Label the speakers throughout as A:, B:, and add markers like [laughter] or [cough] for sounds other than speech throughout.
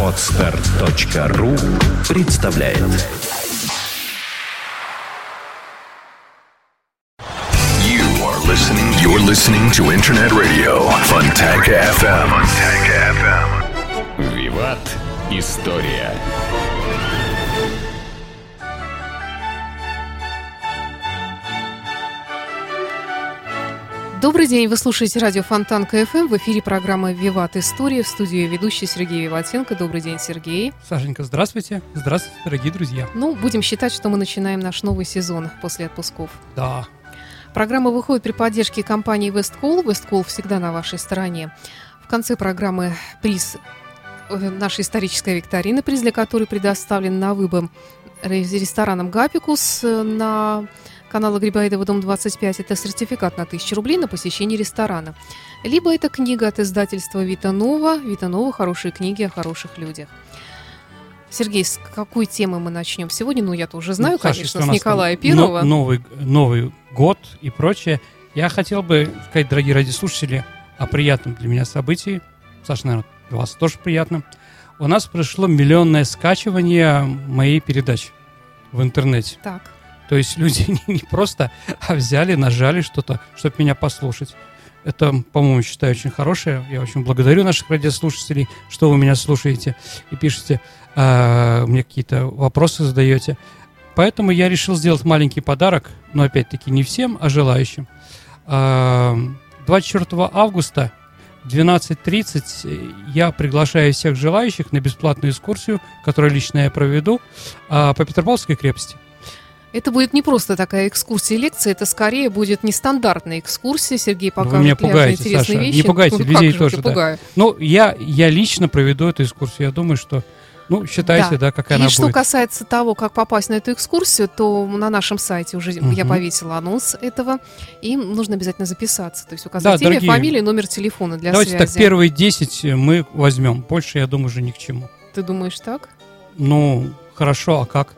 A: Отстар.ру представляет
B: You are listening. You're listening to Internet Radio Fontanka FM. Fontanka FM.
C: Виват. История.
D: Добрый день, вы слушаете радио Фонтан КФМ. В эфире программа «Виват. История». В студии ведущий Сергей Виватенко. Добрый день, Сергей.
E: Сашенька, здравствуйте. Здравствуйте, дорогие друзья.
D: Ну, будем считать, что мы начинаем наш новый сезон после отпусков.
E: Да.
D: Программа выходит при поддержке компании Весткол. Весткол всегда на вашей стороне. В конце программы приз э, нашей исторической викторины, приз для которой предоставлен на выбор рестораном «Гапикус» на канала Грибоедова, дом 25. Это сертификат на 1000 рублей на посещение ресторана. Либо это книга от издательства Витанова. Витанова «Хорошие книги о хороших людях». Сергей, с какой темы мы начнем сегодня? Ну, я-то уже знаю,
E: Ну, Саша,
D: конечно, с Николая Первого.
E: но- новый, новый год и прочее. Я хотел бы сказать, дорогие радиослушатели, о приятном для меня событии. Саша, наверное, для вас тоже приятно. У нас прошло миллионное скачивание моей передачи в интернете.
D: Так,
E: То есть люди [laughs] не, просто а взяли, нажали что-то, чтобы меня послушать. Это, по-моему, считаю очень хорошее. Я очень благодарю наших радиослушателей, что вы меня слушаете и пишете, а, мне какие-то вопросы задаете. Поэтому я решил сделать маленький подарок, но опять-таки не всем, а желающим. А, 24 августа в 12.30 я приглашаю всех желающих на бесплатную экскурсию, которую лично я проведу а, по Петропавловской крепости.
D: Это будет не просто такая экскурсия лекция, это скорее будет нестандартная экскурсия. Сергей
E: Ну,
D: покажет
E: меня
D: пляжные
E: пугаете,
D: интересные
E: Саша.
D: вещи.
E: Не пугайте,
D: Ну,
E: людей тоже,
D: я
E: да.
D: пугаю.
E: Ну, я, я лично проведу эту экскурсию. Я думаю, что, ну, считайте,
D: Да.
E: да, какая
D: И
E: она
D: что
E: будет.
D: касается того, как попасть на эту экскурсию, то на нашем сайте уже я
E: Мгм.
D: повесила анонс этого, и нужно обязательно записаться. То есть указать
E: Да,
D: имя,
E: дорогие-
D: фамилию, номер телефона для
E: Давайте
D: связи.
E: так, первые 10 мы возьмем. Больше, я думаю, уже ни к чему.
D: Ты думаешь так?
E: Ну, хорошо, а как?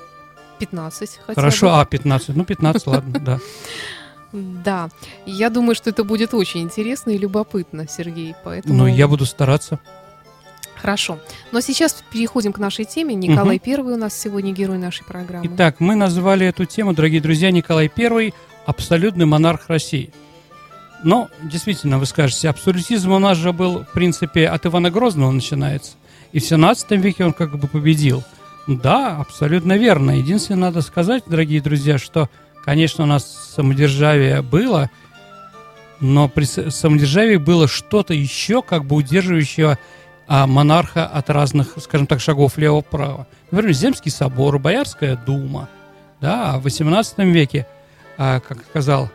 D: 15 хотя
E: Хорошо,
D: бы.
E: а 15. Ну, 15, ладно, да. [laughs]
D: Да. Я думаю, что это будет очень интересно и любопытно, Сергей. Поэтому...
E: Ну, я буду стараться.
D: Хорошо. Но сейчас переходим к нашей теме. Николай Первый у нас сегодня герой нашей программы.
E: Итак, мы назвали эту тему, дорогие друзья, Николай I – абсолютный монарх России. Но, действительно, вы скажете, абсолютизм у нас же был, в принципе, от Ивана Грозного начинается. И в 17 веке он как бы победил. Да, абсолютно верно. Единственное, надо сказать, дорогие друзья, что, конечно, у нас самодержавие было, но при самодержавии было что-то еще, как бы удерживающего а, монарха от разных, скажем так, шагов лево-право. Например, Земский собор, Боярская дума. Да, а в 18 веке, а, как сказал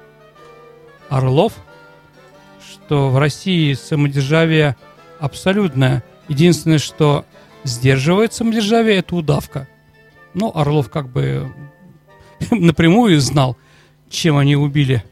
E: Орлов, что в России самодержавие абсолютное. Единственное, что сдерживает самодержавие, это удавка. Ну, Орлов как бы [laughs] напрямую знал, чем они убили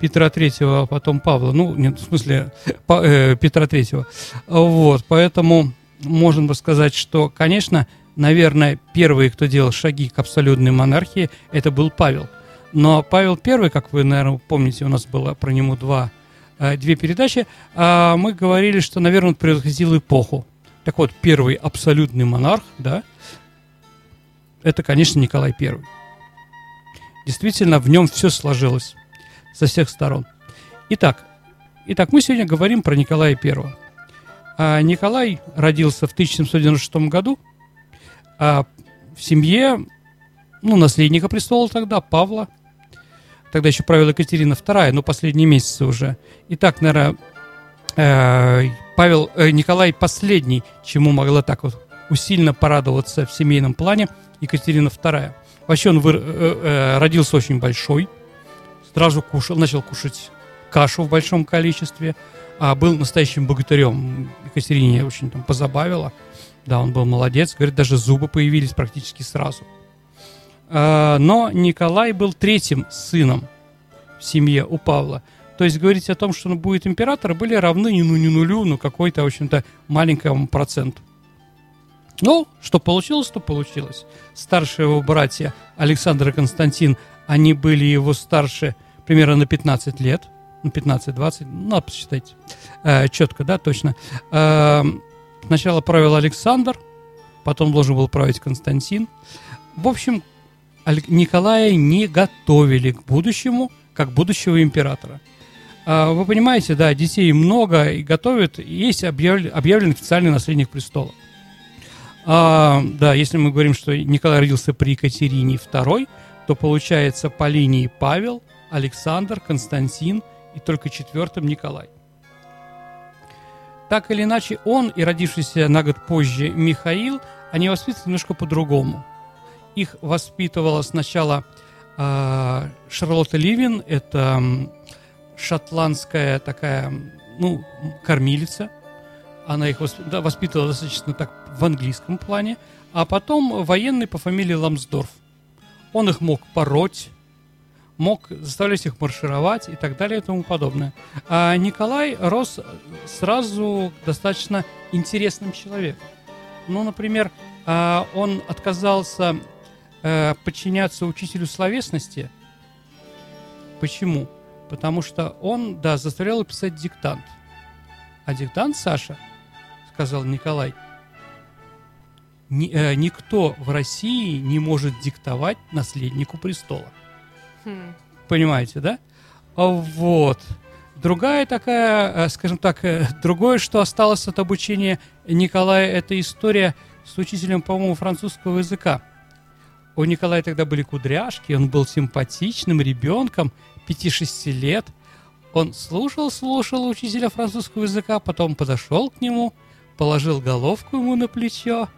E: Петра Третьего, а потом Павла. Ну, нет, в смысле, Па- э, Петра Третьего. Вот, поэтому бы сказать, что, конечно, наверное, первый, кто делал шаги к абсолютной монархии, это был Павел. Но Павел Первый, как вы, наверное, помните, у нас было про него два, э, две передачи, а мы говорили, что, наверное, он превосходил эпоху. Так вот, первый абсолютный монарх, да, это, конечно, Николай Первый. Действительно, в нем все сложилось со всех сторон. Итак, итак, мы сегодня говорим про Николая Первого. А Николай родился в 1796 году а в семье ну, наследника престола тогда, Павла. Тогда еще правила Екатерина II, но последние месяцы уже. Итак, наверное, э, Павел, э, Николай последний, чему могла так вот усиленно порадоваться в семейном плане Екатерина II. Вообще он выр- э, э, родился очень большой, сразу кушал, начал кушать кашу в большом количестве, а был настоящим богатырем. Екатерине очень там позабавило. Да, он был молодец. Говорит, даже зубы появились практически сразу. А, Но Николай был третьим сыном в семье у Павла. То есть говорить о том, что он будет императором, были равны не, ну, не нулю, но какой-то, в общем-то, маленькому проценту. Ну, что получилось, то получилось. Старшие его братья Александр и Константин, они были его старше примерно на 15 лет. ну, 15-20, ну, надо посчитать э, четко, да, точно. Э, сначала правил Александр, потом должен был править Константин. В общем, Николая не готовили к будущему, как будущего императора. А, Вы понимаете, да, детей много и готовят, есть объявлен, объявлен официальный наследник престола. А, да, если мы говорим, что Николай родился при Екатерине II, то получается по линии Павел, Александр, Константин и только четвертым Николай. Так или иначе, он и родившийся на год позже Михаил, они воспитаны немножко по-другому. Их воспитывала сначала а, Шарлотта Ливин, это шотландская такая, ну, кормилица. Она их воспитывала достаточно так в английском плане. А потом военный по фамилии Ламсдорф. Он их мог пороть, мог заставлять их маршировать и так далее и тому подобное. А Николай рос сразу достаточно интересным человеком. Ну, например, а, он отказался э, подчиняться учителю словесности. Почему? Потому что он, да, заставлял писать диктант. А диктант, Саша, сказал Николай, ни- э, никто в России не может диктовать наследнику престола.
D: Хм.
E: Понимаете, да? А Вот. Другая такая, э, скажем так, э, другое, что осталось от обучения Николая, это история с учителем, по-моему, французского языка. У Николая тогда были кудряшки, он был симпатичным ребенком, 5-6 лет. Он слушал, слушал учителя французского языка, потом подошел к нему, положил головку ему на плечо.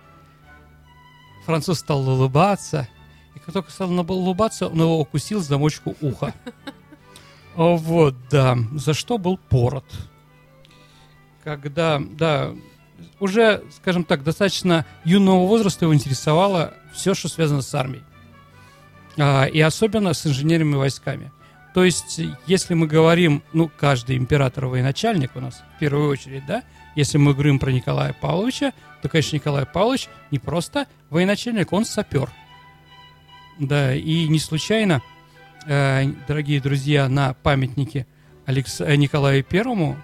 E: Француз стал улыбаться, и как только стал улыбаться, он его укусил замочку уха. Вот, да, за что был пород. Когда, да, уже, скажем так, достаточно юного возраста его интересовало все, что связано с армией. А, и особенно с инженерными войсками. То есть, если мы говорим, ну, каждый император военачальник у нас, в первую очередь, да, если мы говорим про Николая Павловича, то, конечно, Николай Павлович не просто военачальник, он сапер. Да, и не случайно, э, дорогие друзья, на памятнике Алекс... э, Николаю Первому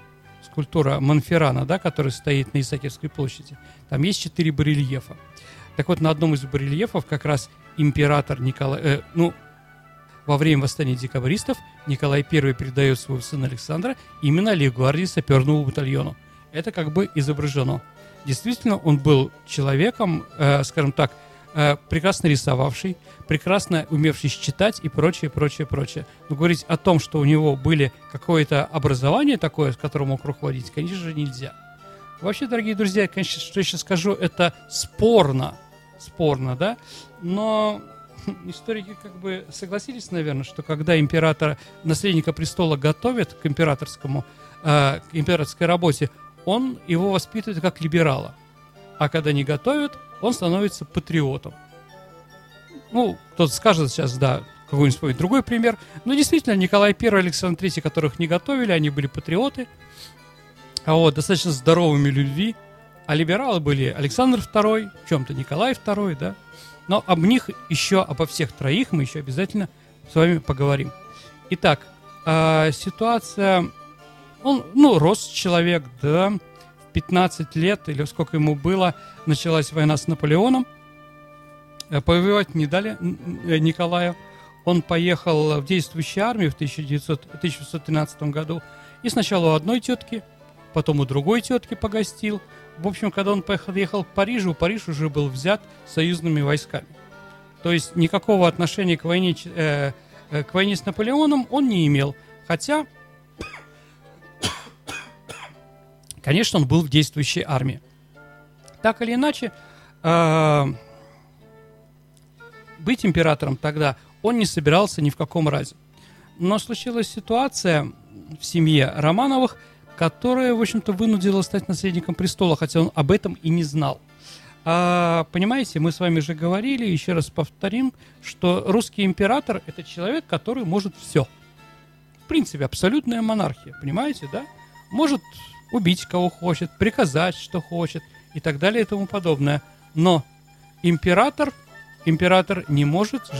E: скульптура Монферрана, да, который стоит на Исаакиевской площади, там есть четыре барельефа. Так вот, на одном из барельефов как раз император Николай, э, ну, во время восстания декабристов Николай I передает своего сына Александра именно лейб-гвардии саперному батальону. Это как бы изображено. Действительно, он был человеком, э, скажем так, э, прекрасно рисовавший, прекрасно умевший читать и прочее, прочее, прочее. Но говорить о том, что у него были какое-то образование такое, с которым мог руководить, конечно же, нельзя. Вообще, дорогие друзья, конечно, что я сейчас скажу, это спорно, спорно, да, но историки как бы согласились, наверное, что когда императора, наследника престола готовят к императорскому, э, к императорской работе, он его воспитывает как либерала. А когда не готовят, он становится патриотом. Ну, кто-то скажет сейчас, да, какой-нибудь другой пример. Но действительно, Николай I, Александр III, которых не готовили, они были патриоты, а вот достаточно здоровыми людьми. А либералы были Александр II, в чем-то Николай II, да. Но об них еще, обо всех троих мы еще обязательно с вами поговорим. Итак, а, ситуация... Он, ну, рос человек, да, в 15 лет, или сколько ему было, началась война с Наполеоном. Э, Повоевать не дали э, Николаю. Он поехал в действующую армию в 1900 1913 году. И сначала у одной тетки, потом у другой тетки погостил. В общем, когда он поехал, ехал к Парижу, Париж уже был взят союзными войсками. То есть никакого отношения к войне, э, э, к войне с Наполеоном он не имел. Хотя, конечно, он был в действующей армии. Так или иначе, э, быть императором тогда он не собирался ни в каком разе. Но случилась ситуация в семье Романовых, которая, в общем-то, вынудила стать наследником престола, хотя он об этом и не знал. А, понимаете, мы с вами же говорили, еще раз повторим, что русский император – это человек, который может все. В принципе, абсолютная монархия, понимаете, да? Может убить кого хочет, приказать, что хочет и так далее и тому подобное. Но император, император не может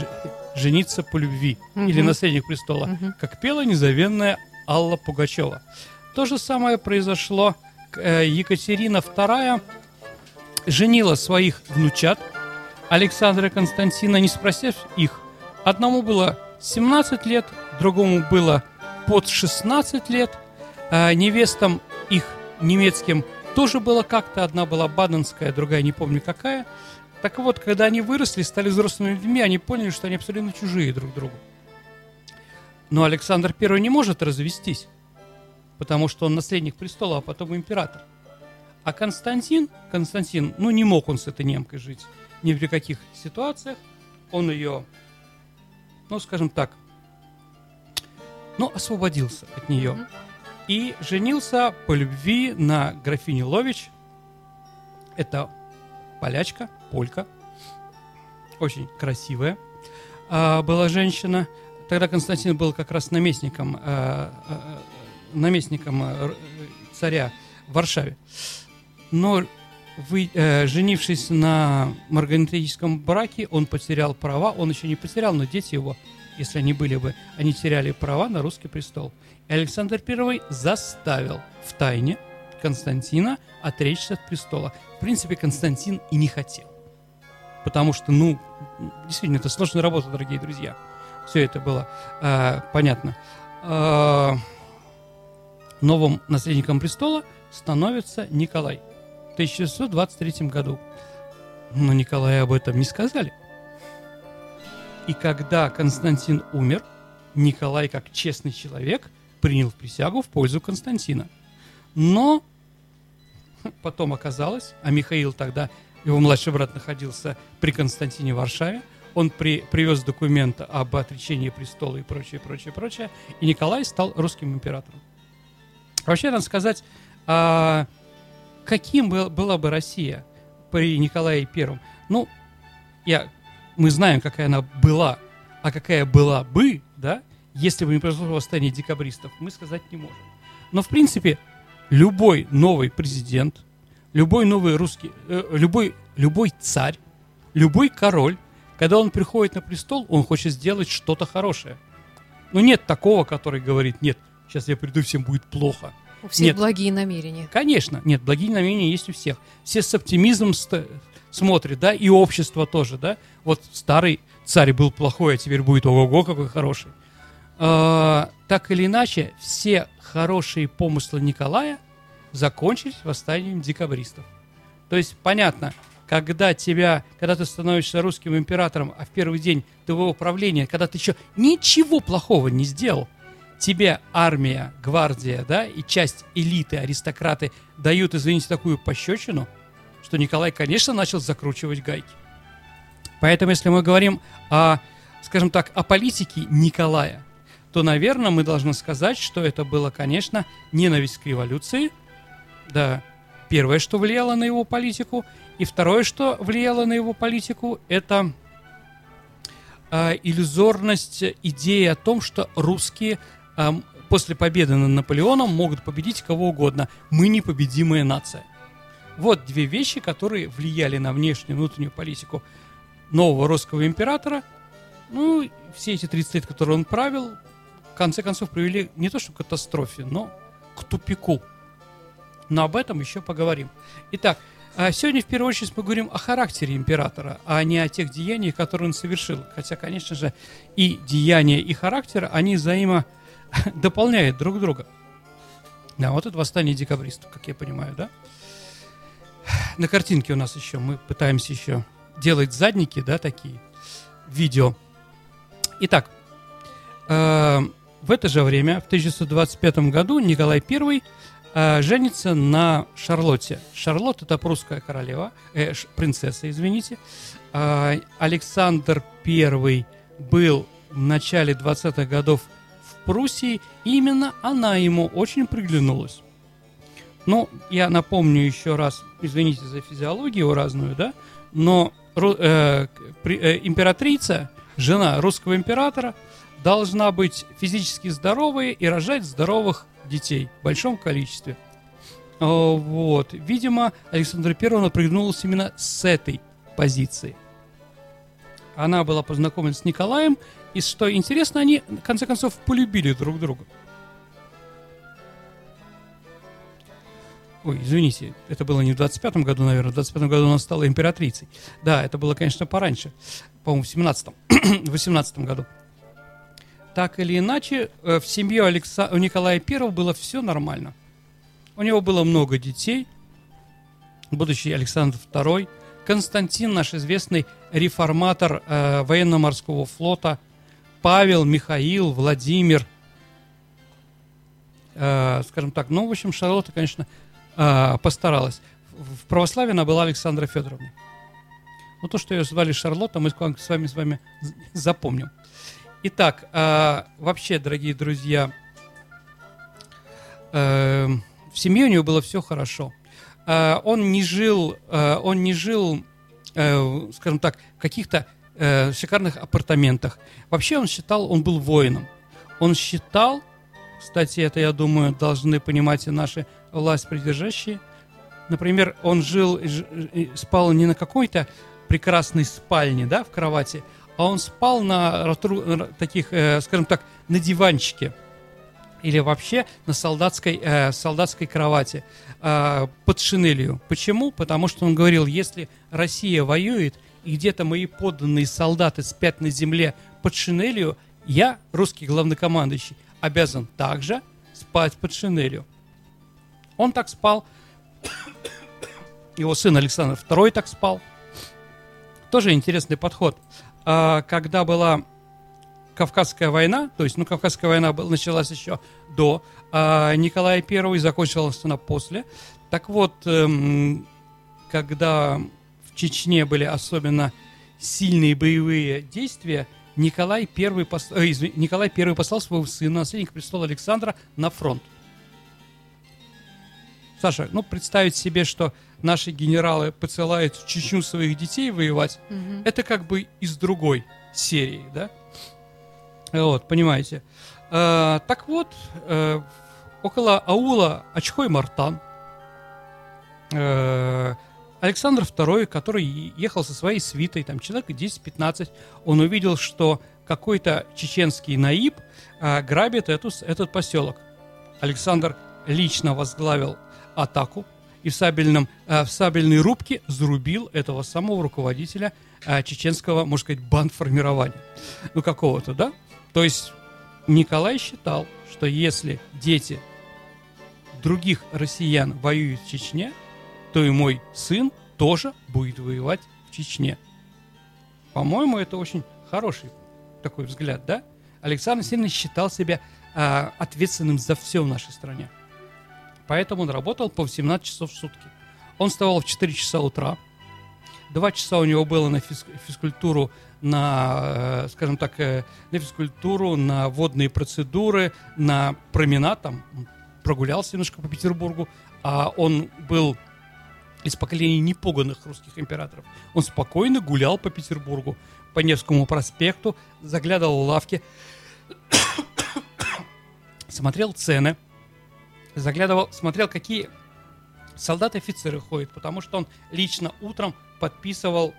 E: жениться по любви
D: Мгм.
E: или наследник престола,
D: Мгм.
E: как пела незавенная Алла Пугачева. То же самое произошло. Э, Екатерина II женила своих внучат Александра и Константина, не спросив их. Одному было 17 лет, другому было под 16 лет. А невестам их немецким тоже было как-то. Одна была баденская, другая не помню какая. Так вот, когда они выросли, стали взрослыми людьми, они поняли, что они абсолютно чужие друг другу. Но Александр I не может развестись, потому что он наследник престола, а потом император. А Константин, Константин, ну не мог он с этой немкой жить ни при каких ситуациях. Он ее, ну скажем так, ну освободился от нее. И женился по любви на графине Лович. Это полячка, полька, очень красивая а, была женщина. Тогда Константин был как раз наместником, а, а, наместником а, царя в Варшаве. Но вы, э, женившись на марганатическом браке, он потерял права, он еще не потерял, но дети его, если они были бы, они теряли права на русский престол. И Александр I заставил в тайне Константина отречься от престола. В принципе, Константин и не хотел. Потому что, ну, действительно, это сложная работа, дорогие друзья. Все это было э, понятно. Э, новым наследником престола становится Николай в 1623 году. Но Николаю об этом не сказали. И когда Константин умер, Николай, как честный человек, принял присягу в пользу Константина. Но потом оказалось, а Михаил тогда, его младший брат находился при Константине в Варшаве, он при, привез документ об отречении престола и прочее, прочее, прочее, и Николай стал русским императором. Вообще, надо сказать, а, каким был, была бы Россия при Николае Первом? Ну, я, мы знаем, какая она была, а какая была бы, да, если бы не произошло восстание декабристов, мы сказать не можем. Но, в принципе, любой новый президент, любой новый русский, э, любой, любой царь, любой король, когда он приходит на престол, он хочет сделать что-то хорошее. Но нет такого, который говорит, нет, сейчас я приду, всем будет плохо.
D: У всех
E: Нет.
D: благие намерения.
E: Конечно, нет, благие намерения есть у всех. Все с оптимизмом ст- смотрят, да, и общество тоже, да. Вот старый царь был плохой, а теперь будет ого-го какой хороший. А, так или иначе, все хорошие помыслы Николая закончились восстанием декабристов. То есть, понятно, когда тебя, когда ты становишься русским императором, а в первый день твоего правления, когда ты еще ничего плохого не сделал, тебе армия, гвардия, да, и часть элиты, аристократы дают, извините, такую пощечину, что Николай, конечно, начал закручивать гайки. Поэтому, если мы говорим о, скажем так, о политике Николая, то, наверное, мы должны сказать, что это было, конечно, ненависть к революции, да, первое, что влияло на его политику, и второе, что влияло на его политику, это э, иллюзорность идеи о том, что русские после победы над Наполеоном могут победить кого угодно. Мы непобедимая нация. Вот две вещи, которые влияли на внешнюю и внутреннюю политику нового русского императора. Ну, все эти 30 лет, которые он правил, в конце концов привели не то что к катастрофе, но к тупику. Но об этом еще поговорим. Итак, а сегодня в первую очередь мы говорим о характере императора, а не о тех деяниях, которые он совершил. Хотя, конечно же, и деяния, и характер, они взаимо [laughs] дополняют друг друга. Да, вот это восстание декабристов, как я понимаю, да? На картинке у нас еще, мы пытаемся еще делать задники, да, такие, видео. Итак, э, в это же время, в 1925 году, Николай I э, женится на Шарлотте. Шарлотта это прусская королева, э, принцесса, извините. Э, Александр I был в начале 20-х годов Пруссии, и именно она ему очень приглянулась. Ну, я напомню еще раз, извините за физиологию разную, да, но э, при- э, императрица, жена русского императора, должна быть физически здоровой и рожать здоровых детей в большом количестве. О, Вот. Видимо, Александр I напрягнулся именно с этой позиции. Она была познакомлена с Николаем, и что интересно, они, в конце концов, полюбили друг друга. Ой, извините, это было не в 25-м году, наверное, в 25-м году она стала императрицей. Да, это было, конечно, пораньше, по-моему, в 17-м, [coughs] в 18 году. Так или иначе, э, в семье Алекса... у Николая I было все нормально. У него было много детей, будущий Александр II, Константин, наш известный реформатор э, военно-морского флота, Павел, Михаил, Владимир, э, скажем так, ну, в общем, Шарлотта, конечно, э, постаралась. В православии она была Александра Федоровна. Ну, то, что ее звали Шарлотта, мы с вами, с вами запомним. Итак, э, вообще, дорогие друзья, э, в семье у него было все хорошо. Э, он не жил, э, он не жил, э, скажем так, каких-то э, шикарных апартаментах. Вообще он считал, он был воином. Он считал, кстати, это, я думаю, должны понимать и наши власть придержащие. Например, он жил, спал не на какой-то прекрасной спальне, да, в кровати, а он спал на таких, э, скажем так, на диванчике или вообще на солдатской, э, солдатской кровати э, под шинелью. Почему? Потому что он говорил, если Россия воюет, и где-то мои подданные солдаты спят на земле под шинелью, я, русский главнокомандующий, обязан также спать под шинелью. Он так спал, его сын Александр II так спал. Тоже интересный подход. А, когда была Кавказская война, то есть, ну, Кавказская война началась еще до а Николая I, закончилась она после. Так вот, эм, когда Чечне были особенно сильные боевые действия, Николай I, пос... э, извин... Николай I послал своего сына, наследника престола Александра, на фронт. Саша, ну представить себе, что наши генералы посылают в Чечню своих детей воевать, угу. это как бы из другой серии, да? Вот, понимаете. Э, так вот, э, около аула Очхой-Мартан э, Александр II, который ехал со своей свитой, там человек 10-15, он увидел, что какой-то чеченский наиб э, грабит эту, этот поселок. Александр лично возглавил атаку и в, сабельном, э, в сабельной рубке зарубил этого самого руководителя э, чеченского, можно сказать, бандформирования. Ну, какого-то, да? То есть Николай считал, что если дети других россиян воюют в Чечне, то и мой сын тоже будет воевать в Чечне. По-моему, это очень хороший такой взгляд, да? Александр сильно считал себя а, ответственным за все в нашей стране. Поэтому он работал по 18 часов в сутки. Он вставал в 4 часа утра. Два часа у него было на физкультуру на, э, скажем так, э, на физкультуру, на водные процедуры, на променад, там прогулялся немножко по Петербургу, а он был из поколения непуганных русских императоров. Он спокойно гулял по Петербургу, по Невскому проспекту, заглядывал в лавки, [coughs] смотрел цены, заглядывал, смотрел, какие солдаты-офицеры ходят, потому что он лично утром подписывал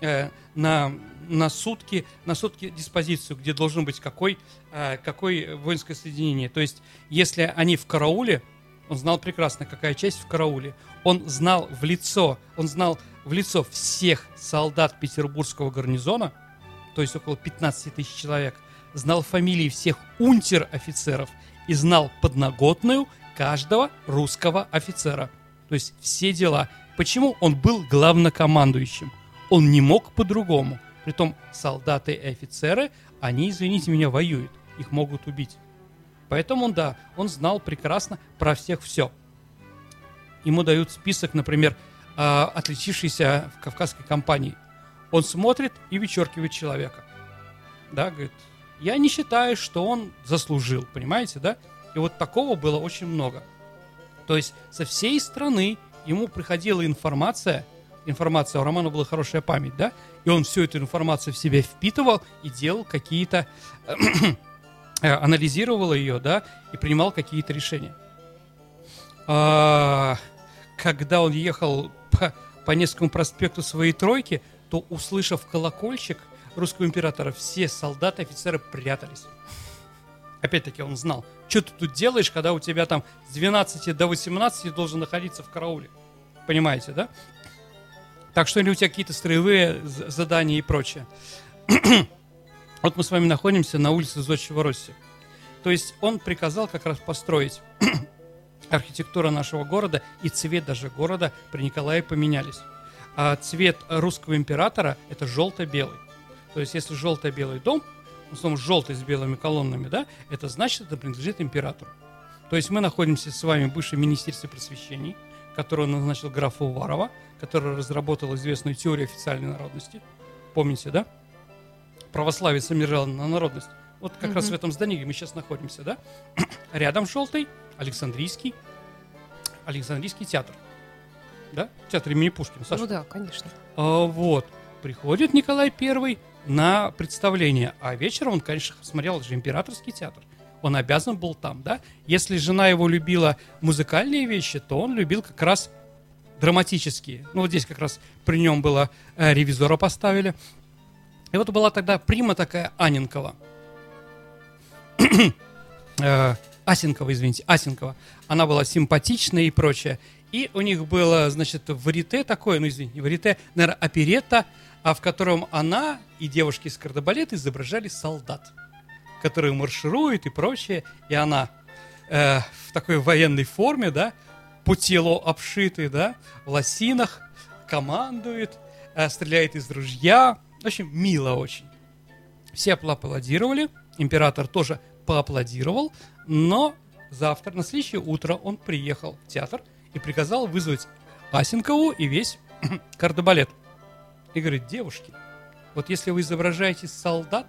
E: э, на, на сутки, на сутки диспозицию, где должен быть какой, э, какой воинское соединение. То есть, если они в карауле, он знал прекрасно, какая часть в карауле. Он знал в лицо, он знал в лицо всех солдат петербургского гарнизона, то есть около 15 тысяч человек, знал фамилии всех унтер-офицеров и знал подноготную каждого русского офицера. То есть все дела. Почему он был главнокомандующим? Он не мог по-другому. Притом солдаты и офицеры, они, извините меня, воюют. Их могут убить. Поэтому он, да, он знал прекрасно про всех все. Ему дают список, например, а, отличившийся в кавказской компании. Он смотрит и вычеркивает человека. Да, говорит, я не считаю, что он заслужил, понимаете, да? И вот такого было очень много. То есть со всей страны ему приходила информация – информация, у Романа была хорошая память, да, и он всю эту информацию в себя впитывал и делал какие-то, анализировал ее, да, и принимал какие-то решения. А, когда он ехал по, по Невскому проспекту своей тройки, то, услышав колокольчик русского императора, все солдаты, офицеры прятались. Опять-таки он знал, что ты тут делаешь, когда у тебя там с 12 до 18 должен находиться в карауле. Понимаете, да? Так что или у тебя какие-то строевые задания и прочее. Вот мы с вами находимся на улице Зодчего Росси. То есть он приказал как раз построить [clears throat] архитектура нашего города и цвет даже города при Николае поменялись. А цвет русского императора это желто-белый. То есть если желто-белый дом, в основном желтый с белыми колоннами, да, это значит, это принадлежит императору. То есть мы находимся с вами в бывшем министерстве просвещений, которое назначил графа Уварова, который разработал известную теорию официальной народности. Помните, да? Православие сомержало на народность. Вот как раз в этом здании, мы сейчас находимся, да? [clears throat] Рядом желтый, Александрийский, Александрийский театр. Да? Театр имени Пушкина. Саша.
D: Ну да, конечно.
E: А, вот. Приходит Николай Первый на представление. А вечером он, конечно, смотрел же императорский театр. Он обязан был там, да? Если жена его любила музыкальные вещи, то он любил как раз драматические. Ну, вот здесь как раз при нем было э, ревизора поставили. И вот была тогда прима такая Аненкова. [clears throat] Э, Асенкова, извините, Асенкова. Она была симпатичная и прочее. И у них было, значит, варите такое, ну, извините, не варите, наверное, оперетта, а в котором она и девушки из кардебалета изображали солдат, которые маршируют и прочее. И она э, в такой военной форме, да, по телу обшитый, да, в лосинах, командует, э, стреляет из ружья. В общем, мило очень. Все поаплодировали, император тоже поаплодировал, но завтра, на следующее утро, он приехал в театр и приказал вызвать Асенкову и весь [clears throat] кардебалет. И говорит, девушки, вот если вы изображаете солдат,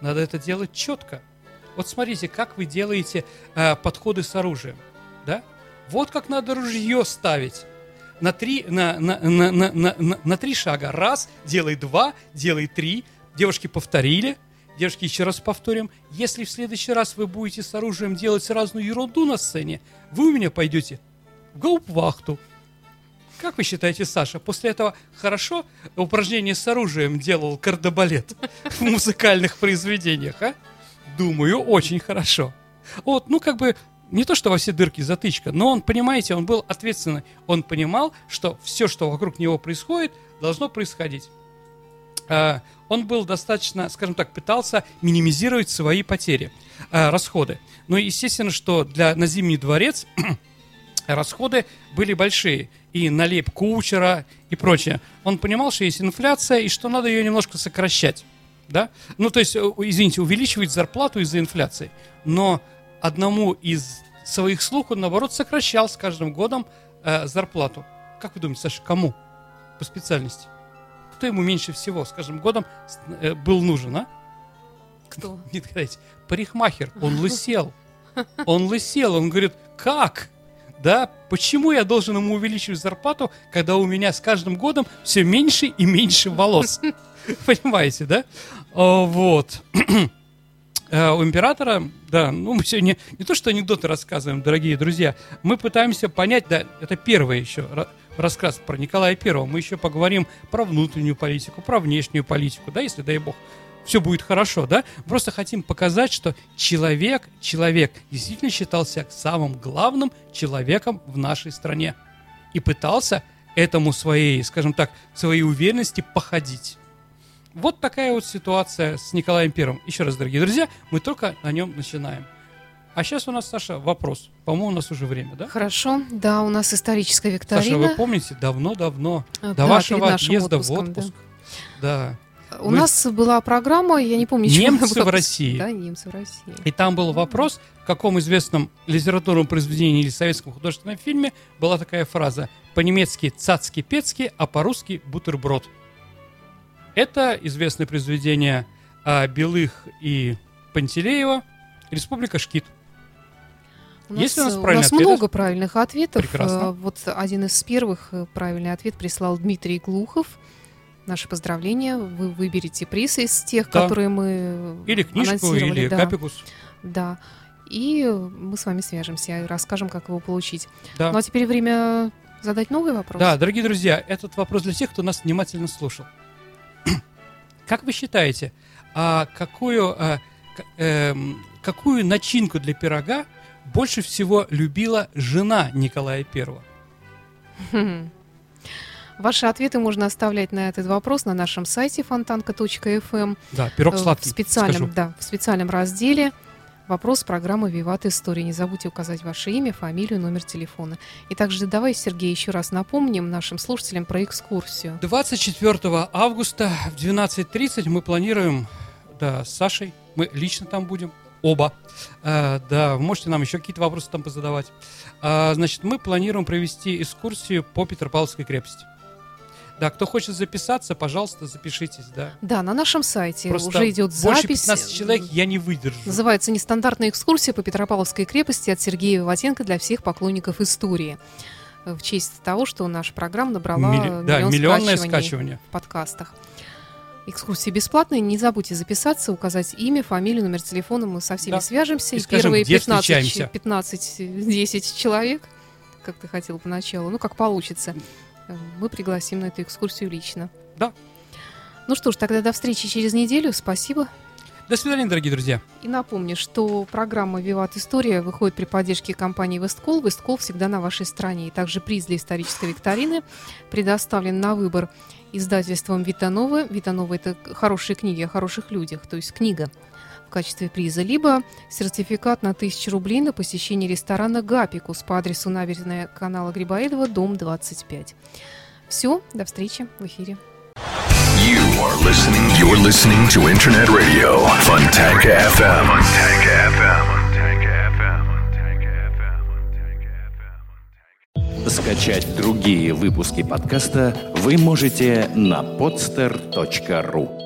E: надо это делать четко. Вот смотрите, как вы делаете э, подходы с оружием, да? Вот как надо ружье ставить. На три, на, на, на, на, на, на, три шага. Раз, делай два, делай три. Девушки повторили. Девушки, еще раз повторим. Если в следующий раз вы будете с оружием делать разную ерунду на сцене, вы у меня пойдете в гауптвахту. Как вы считаете, Саша, после этого хорошо упражнение с оружием делал кардебалет в музыкальных произведениях, а? Думаю, очень хорошо. Вот, ну как бы не то, что во все дырки затычка, но он, понимаете, он был ответственный. Он понимал, что все, что вокруг него происходит, должно происходить. А, он был достаточно, скажем так, пытался минимизировать свои потери, а, расходы. Но естественно, что для, на Зимний дворец [clears throat] расходы были большие. И налеп кучера и прочее. Он понимал, что есть инфляция и что надо ее немножко сокращать. Да? Ну, то есть, э, извините, увеличивать зарплату из-за инфляции. Но одному из своих слуг он, наоборот, сокращал с каждым годом э, зарплату. Как вы думаете, Саша, кому по специальности? Кто ему меньше всего с каждым годом э, был нужен, а?
D: Кто? [laughs]
E: Не догадайтесь. Парикмахер. Он [laughs] лысел. Он лысел. Он говорит, как? Да, почему я должен ему увеличивать зарплату, когда у меня с каждым годом все меньше и меньше волос? [laughs] Понимаете, да? А, Вот. [clears throat] Э, У императора, да, ну мы сегодня не то что анекдоты рассказываем, дорогие друзья, мы пытаемся понять, да, это первый еще ра- рассказ про Николая Первого, мы еще поговорим про внутреннюю политику, про внешнюю политику, да, если, дай бог, все будет хорошо, да? Просто хотим показать, что человек, человек действительно считался самым главным человеком в нашей стране. И пытался этому своей, скажем так, своей уверенности походить. Вот такая вот ситуация с Николаем Первым. Еще раз, дорогие друзья, мы только на нем начинаем. А сейчас у нас, Саша, вопрос. По-моему, у нас уже время, да?
D: Хорошо, да, у нас историческая
E: Саша,
D: викторина.
E: вы помните, давно-давно,
D: А,
E: до
D: да,
E: вашего отъезда в
D: отпуском, да.
E: отпуск. Да.
D: У
E: Вы-
D: нас была программа, я не помню,
E: Немцы
D: была.
E: в России.
D: Да, немцы в России.
E: И там был вопрос, в каком известном литературном произведении или советском художественном фильме была такая фраза по-немецки «цацки-пецки», а по-русски «бутерброд». Это известное произведение а, Белых и Пантелеева «Республика Шкит».
D: У нас,
E: Есть у нас
D: э, у нас
E: ответ?
D: много правильных ответов.
E: Прекрасно.
D: Э, Вот один из первых э, правильный ответ прислал Дмитрий Глухов. Наши поздравления. Вы выберете приз из тех,
E: Да.
D: которые мы э,
E: Или книжку, или
D: да.
E: капикус.
D: Да. И э, мы с вами свяжемся и расскажем, как его получить.
E: Да.
D: Ну а теперь время задать новый вопрос.
E: Да, дорогие друзья, этот вопрос для тех, кто нас внимательно слушал. Как вы считаете, а какую, а, эм, какую начинку для пирога больше всего любила жена Николая Первого?
D: Ваши ответы можно оставлять на этот вопрос на нашем сайте фонтанка.фм.
E: Да, пирог
D: Э,
E: сладкий,
D: В специальном,
E: скажу.
D: да, в специальном разделе вопрос программы «Виват История». Не забудьте указать ваше имя, фамилию, номер телефона. И также давай, Сергей, еще раз напомним нашим слушателям про экскурсию.
E: 24 августа в 12.30 мы планируем, да, с Сашей, мы лично там будем, оба. Э, да, можете нам еще какие-то вопросы там позадавать. А, значит, мы планируем провести экскурсию по Петропавловской крепости. Да, кто хочет записаться, пожалуйста, запишитесь, да.
D: Да, на нашем сайте
E: Просто
D: уже идет
E: больше
D: запись.
E: 15 человек я не выдержу.
D: Называется «Нестандартная экскурсия по Петропавловской крепости» от Сергея Виватенко для всех поклонников истории. В честь того, что наша программа набрала
E: да,
D: миллион
E: миллионное
D: скачиваний
E: скачивание.
D: в подкастах. Экскурсии бесплатные. Не забудьте записаться, указать имя, фамилию, номер телефона. Мы со всеми
E: Да.
D: свяжемся.
E: И
D: И
E: скажем,
D: первые
E: где
D: 15,
E: встречаемся.
D: 15-10 человек, как ты хотел поначалу, ну, как получится, мы пригласим на эту экскурсию лично.
E: Да.
D: Ну что ж, тогда до встречи через неделю. Спасибо.
E: До свидания, дорогие друзья.
D: И напомню, что программа «Виват История» выходит при поддержке компании «Весткол». «Весткол» всегда на вашей стороне. И также приз для исторической викторины предоставлен на выбор издательством «Витанова». «Витанова» — это хорошие книги о хороших людях, то есть книга в качестве приза, либо сертификат на 1000 рублей на посещение ресторана «Гапикус» по адресу набережная канала Грибоедова, дом 25. Все, до встречи в эфире.
B: You are listening. You're listening to Internet Radio Funtank FM. Funtank FM.
A: Скачать другие выпуски подкаста вы можете на podster.ru.